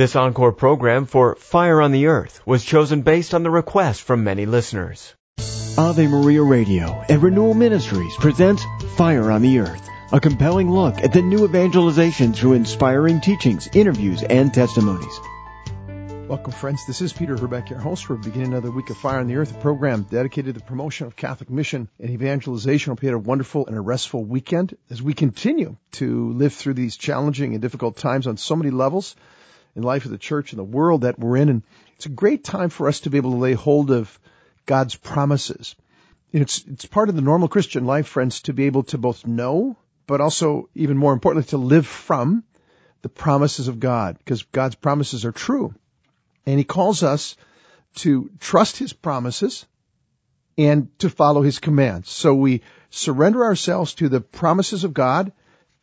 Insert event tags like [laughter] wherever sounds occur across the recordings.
This encore program for Fire on the Earth was chosen based on the request from many listeners. Ave Maria Radio and Renewal Ministries presents Fire on the Earth, a compelling look at the new evangelization through inspiring teachings, interviews, and testimonies. Welcome, friends. This is Peter Herbeck, your host. We're beginning another week of Fire on the Earth, a program dedicated to the promotion of Catholic mission and evangelization. Hope you had a wonderful and a restful weekend as we continue to live through these challenging and difficult times on so many levels in life of the church and the world that we're in. And it's a great time for us to be able to lay hold of God's promises. It's, it's part of the normal Christian life, friends, to be able to both know, but also, even more importantly, to live from the promises of God, because God's promises are true. And He calls us to trust His promises and to follow His commands. So we surrender ourselves to the promises of God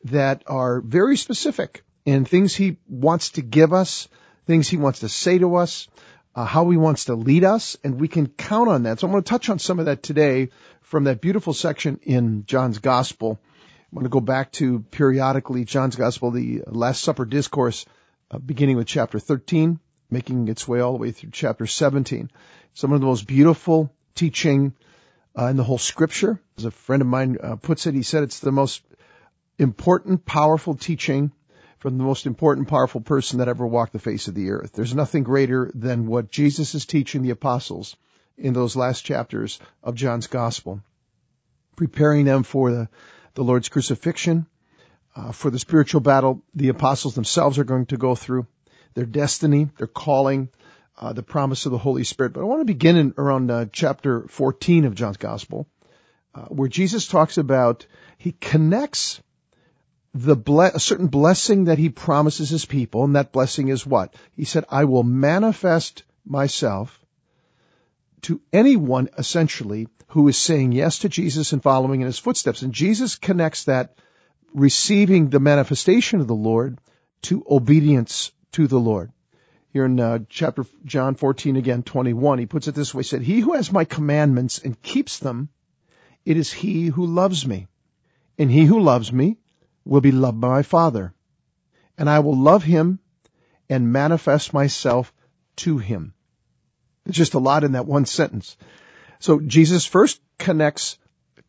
that are very specific and things He wants to give us, things He wants to say to us, uh, how He wants to lead us, and we can count on that. So I'm going to touch on some of that today from that beautiful section in John's Gospel. I'm going to go back to periodically John's Gospel, the Last Supper discourse, uh, beginning with chapter 13, making its way all the way through chapter 17. Some of the most beautiful teaching uh, in the whole Scripture. As a friend of mine uh, puts it, he said it's the most important, powerful teaching from the most important, powerful person that ever walked the face of the earth. There's nothing greater than what Jesus is teaching the apostles in those last chapters of John's gospel, preparing them for the, the Lord's crucifixion, uh, for the spiritual battle the apostles themselves are going to go through, their destiny, their calling, uh, the promise of the Holy Spirit. But I want to begin in around uh, chapter 14 of John's gospel, uh, where Jesus talks about, he connects the ble- a certain blessing that he promises his people, and that blessing is what? He said, I will manifest myself to anyone essentially who is saying yes to Jesus and following in his footsteps. And Jesus connects that receiving the manifestation of the Lord to obedience to the Lord. Here in uh, chapter John 14 again, 21, he puts it this way, he said, He who has my commandments and keeps them, it is he who loves me. And he who loves me will be loved by my Father, and I will love him and manifest myself to him. There's just a lot in that one sentence. So Jesus first connects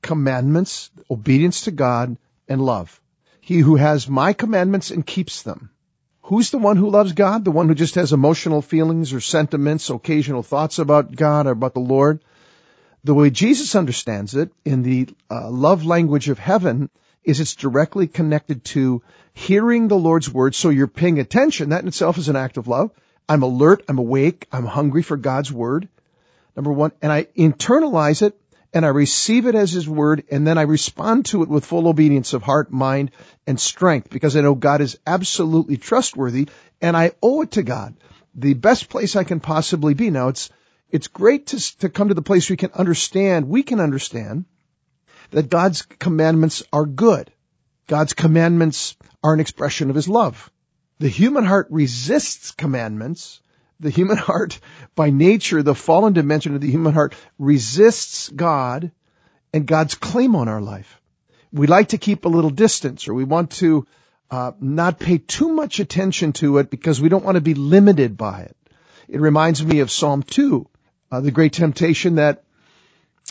commandments, obedience to God, and love. He who has my commandments and keeps them. Who's the one who loves God? The one who just has emotional feelings or sentiments, occasional thoughts about God or about the Lord? The way Jesus understands it in the uh, love language of heaven is it's directly connected to hearing the Lord's word. So you're paying attention. That in itself is an act of love. I'm alert. I'm awake. I'm hungry for God's word. Number one. And I internalize it and I receive it as his word and then I respond to it with full obedience of heart, mind, and strength because I know God is absolutely trustworthy and I owe it to God. The best place I can possibly be. Now it's, it's great to, to come to the place where we can understand, we can understand that God's commandments are good. God's commandments are an expression of his love. The human heart resists commandments. The human [laughs] heart, by nature, the fallen dimension of the human heart resists God and God's claim on our life. We like to keep a little distance or we want to uh, not pay too much attention to it because we don't want to be limited by it. It reminds me of Psalm 2, uh, the great temptation that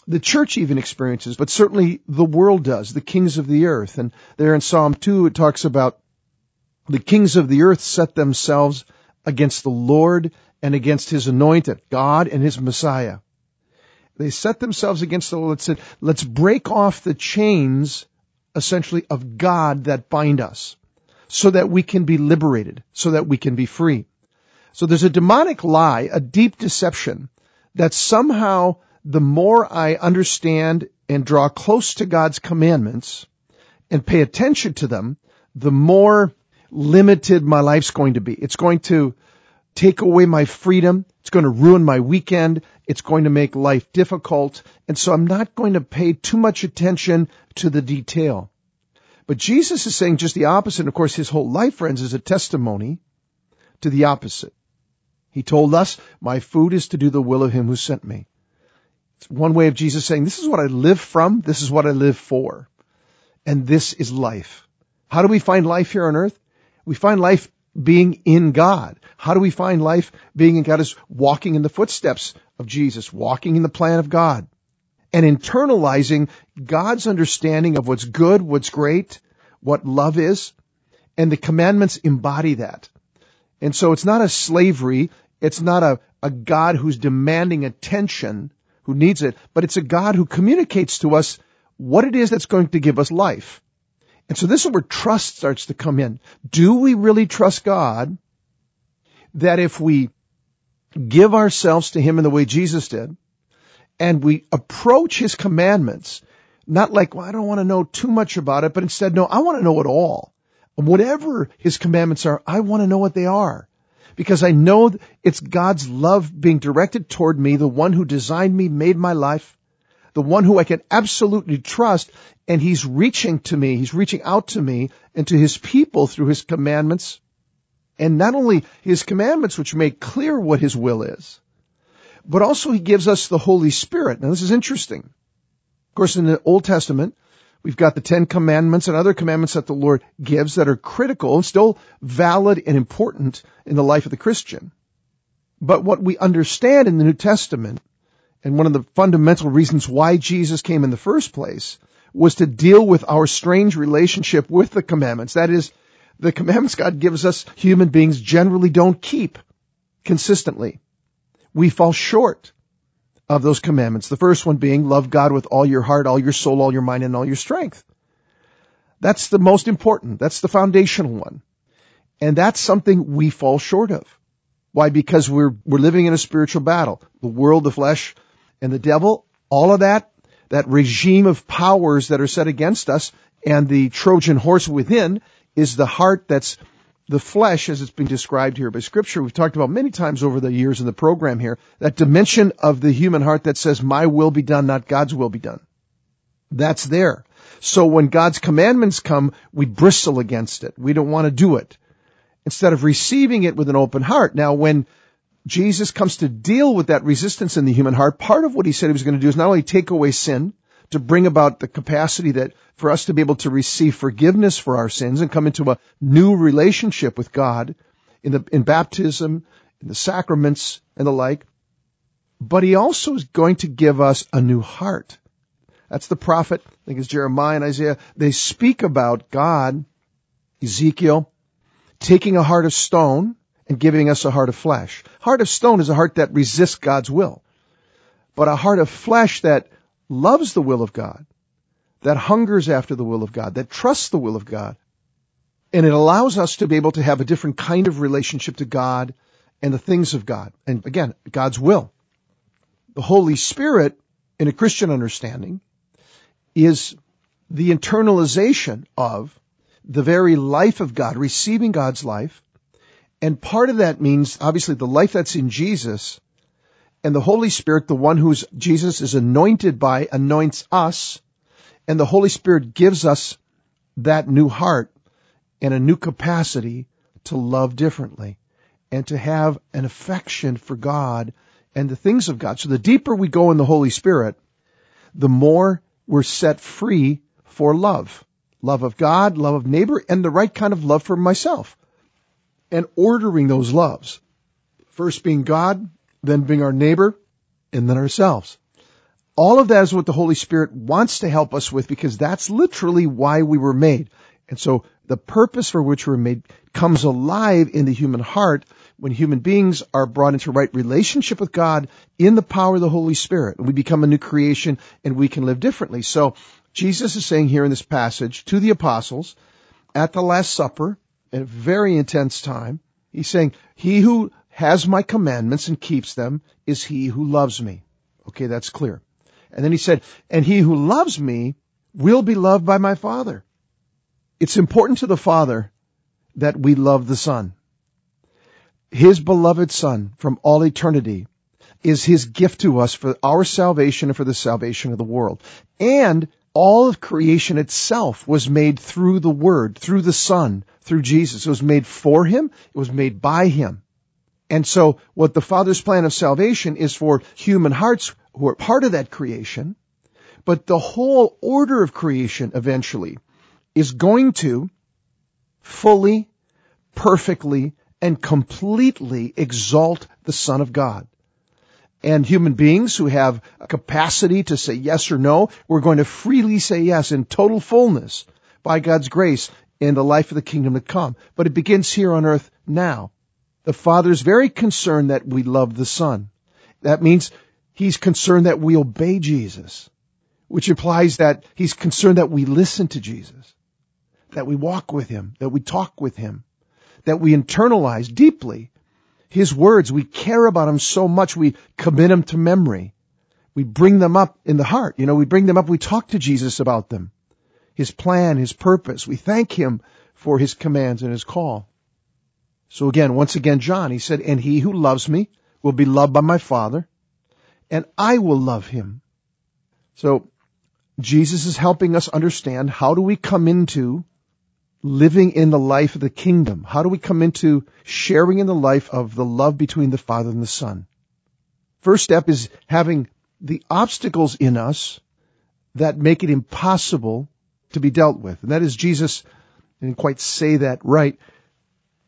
the church even experiences, but certainly the world does, the kings of the earth. And there in Psalm 2, it talks about the kings of the earth set themselves against the Lord and against his anointed, God and his Messiah. They set themselves against the Lord said, let's break off the chains, essentially, of God that bind us so that we can be liberated, so that we can be free. So there's a demonic lie, a deep deception that somehow the more I understand and draw close to God's commandments and pay attention to them, the more limited my life's going to be. It's going to take away my freedom. It's going to ruin my weekend. It's going to make life difficult. And so I'm not going to pay too much attention to the detail. But Jesus is saying just the opposite. And of course, his whole life, friends, is a testimony to the opposite. He told us, my food is to do the will of him who sent me. It's one way of Jesus saying, this is what I live from, this is what I live for. And this is life. How do we find life here on earth? We find life being in God. How do we find life being in God is walking in the footsteps of Jesus, walking in the plan of God and internalizing God's understanding of what's good, what's great, what love is, and the commandments embody that. And so it's not a slavery. It's not a, a God who's demanding attention, who needs it, but it's a God who communicates to us what it is that's going to give us life. And so this is where trust starts to come in. Do we really trust God that if we give ourselves to Him in the way Jesus did, and we approach His commandments, not like, well, I don't want to know too much about it, but instead, no, I want to know it all. Whatever His commandments are, I want to know what they are. Because I know it's God's love being directed toward me, the one who designed me, made my life, the one who I can absolutely trust, and He's reaching to me, He's reaching out to me and to His people through His commandments. And not only His commandments, which make clear what His will is, but also He gives us the Holy Spirit. Now this is interesting. Of course, in the Old Testament, We've got the Ten Commandments and other commandments that the Lord gives that are critical and still valid and important in the life of the Christian. But what we understand in the New Testament, and one of the fundamental reasons why Jesus came in the first place, was to deal with our strange relationship with the commandments. That is, the commandments God gives us, human beings generally don't keep consistently. We fall short of those commandments. The first one being love God with all your heart, all your soul, all your mind, and all your strength. That's the most important. That's the foundational one. And that's something we fall short of. Why? Because we're, we're living in a spiritual battle. The world, the flesh, and the devil, all of that, that regime of powers that are set against us, and the Trojan horse within is the heart that's the flesh, as it's been described here by scripture, we've talked about many times over the years in the program here, that dimension of the human heart that says, my will be done, not God's will be done. That's there. So when God's commandments come, we bristle against it. We don't want to do it. Instead of receiving it with an open heart. Now when Jesus comes to deal with that resistance in the human heart, part of what he said he was going to do is not only take away sin, to bring about the capacity that for us to be able to receive forgiveness for our sins and come into a new relationship with God in the, in baptism, in the sacraments and the like. But he also is going to give us a new heart. That's the prophet. I think it's Jeremiah and Isaiah. They speak about God, Ezekiel, taking a heart of stone and giving us a heart of flesh. Heart of stone is a heart that resists God's will. But a heart of flesh that loves the will of God, that hungers after the will of God, that trusts the will of God. And it allows us to be able to have a different kind of relationship to God and the things of God. And again, God's will. The Holy Spirit, in a Christian understanding, is the internalization of the very life of God, receiving God's life. And part of that means, obviously, the life that's in Jesus and the Holy Spirit, the one who's Jesus is anointed by, anoints us, and the Holy Spirit gives us that new heart and a new capacity to love differently and to have an affection for God and the things of God. So the deeper we go in the Holy Spirit, the more we're set free for love. Love of God, love of neighbor, and the right kind of love for myself. And ordering those loves. First being God, then being our neighbor, and then ourselves. All of that is what the Holy Spirit wants to help us with because that's literally why we were made. And so the purpose for which we were made comes alive in the human heart when human beings are brought into right relationship with God in the power of the Holy Spirit. We become a new creation and we can live differently. So Jesus is saying here in this passage to the apostles at the Last Supper, at a very intense time, he's saying, he who has my commandments and keeps them is he who loves me. Okay, that's clear. And then he said, and he who loves me will be loved by my Father. It's important to the Father that we love the Son. His beloved Son from all eternity is his gift to us for our salvation and for the salvation of the world. And all of creation itself was made through the Word, through the Son, through Jesus. It was made for him. It was made by him. And so what the Father's plan of salvation is for human hearts who are part of that creation, but the whole order of creation eventually is going to fully, perfectly and completely exalt the Son of God. And human beings who have a capacity to say yes or no, we're going to freely say yes in total fullness by God's grace in the life of the kingdom to come. But it begins here on earth now. The Father is very concerned that we love the Son. That means He's concerned that we obey Jesus, which implies that He's concerned that we listen to Jesus, that we walk with Him, that we talk with Him, that we internalize deeply His words. We care about Him so much we commit Him to memory. We bring them up in the heart. You know, we bring them up. We talk to Jesus about them. His plan, His purpose. We thank Him for His commands and His call. So again, once again, John, he said, and he who loves me will be loved by my Father, and I will love him. So Jesus is helping us understand how do we come into living in the life of the kingdom? How do we come into sharing in the life of the love between the Father and the Son? First step is having the obstacles in us that make it impossible to be dealt with. And that is Jesus didn't quite say that right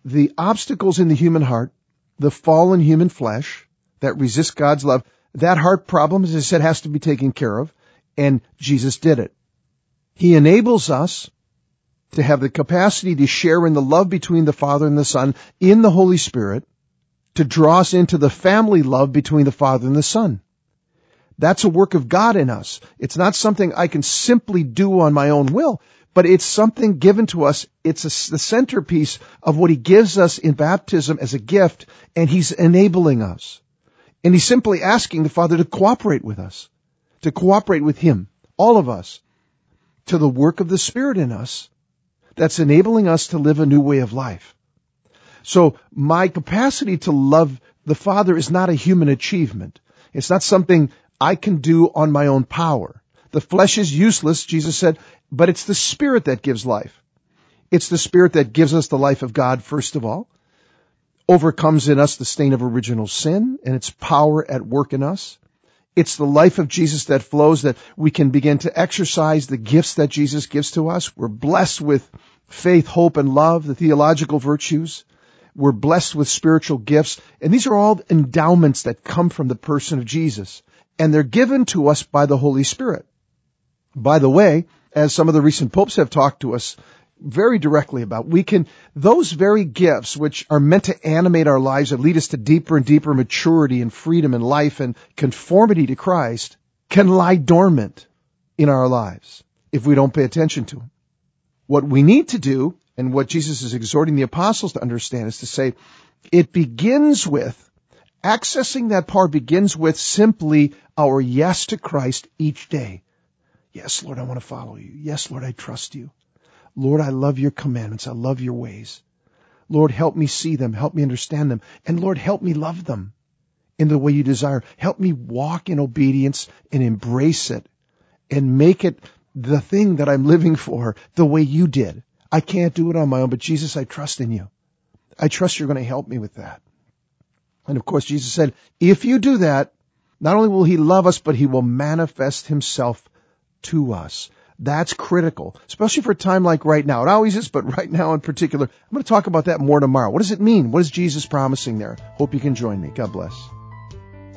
the obstacles in the human heart, the fallen human flesh that resist God's love, that heart problem, as I said, has to be taken care of, and Jesus did it. He enables us to have the capacity to share in the love between the Father and the Son in the Holy Spirit, to draw us into the family love between the Father and the Son. That's a work of God in us. It's not something I can simply do on my own will but it's something given to us. It's a, the centerpiece of what he gives us in baptism as a gift, and he's enabling us. And he's simply asking the Father to cooperate with us, to cooperate with him, all of us, to the work of the Spirit in us that's enabling us to live a new way of life. So my capacity to love the Father is not a human achievement. It's not something I can do on my own power. The flesh is useless, Jesus said, but it's the Spirit that gives life. It's the Spirit that gives us the life of God, first of all, overcomes in us the stain of original sin and its power at work in us. It's the life of Jesus that flows that we can begin to exercise the gifts that Jesus gives to us. We're blessed with faith, hope, and love, the theological virtues. We're blessed with spiritual gifts. And these are all endowments that come from the person of Jesus. And they're given to us by the Holy Spirit. By the way, as some of the recent popes have talked to us very directly about, we can, those very gifts which are meant to animate our lives and lead us to deeper and deeper maturity and freedom and life and conformity to Christ can lie dormant in our lives if we don't pay attention to them. What we need to do and what Jesus is exhorting the apostles to understand is to say, it begins with accessing that power begins with simply our yes to Christ each day. Yes, Lord, I want to follow you. Yes, Lord, I trust you. Lord, I love your commandments. I love your ways. Lord, help me see them. Help me understand them. And Lord, help me love them in the way you desire. Help me walk in obedience and embrace it and make it the thing that I'm living for the way you did. I can't do it on my own, but Jesus, I trust in you. I trust you're going to help me with that. And of course, Jesus said, if you do that, not only will he love us, but he will manifest himself to us. That's critical, especially for a time like right now. It always is, but [laughs] right now in particular. I'm going to talk about that more tomorrow. What does it mean? What is Jesus promising there? Hope you can join me. God bless.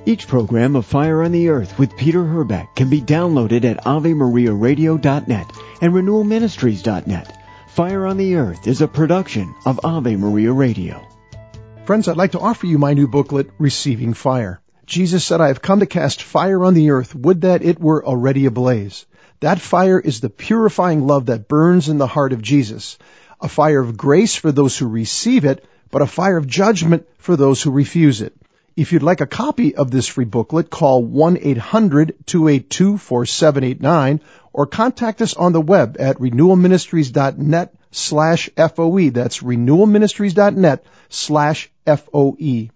Each program of Fire on the Earth with Peter Herbeck can be downloaded at AveMariaRadio.net and RenewalMinistries.net. Fire on the Earth is a production of Ave Maria Radio. Friends, I'd like to offer you my new booklet, Receiving Fire. Jesus said, I have come to cast fire on the earth. Would that it were already ablaze. That fire is the purifying love that burns in the heart of Jesus. A fire of grace for those who receive it, but a fire of judgment for those who refuse it. If you'd like a copy of this free booklet, call 1-800-282-4789 or contact us on the web at renewalministries.net slash FOE. That's renewalministries.net slash FOE.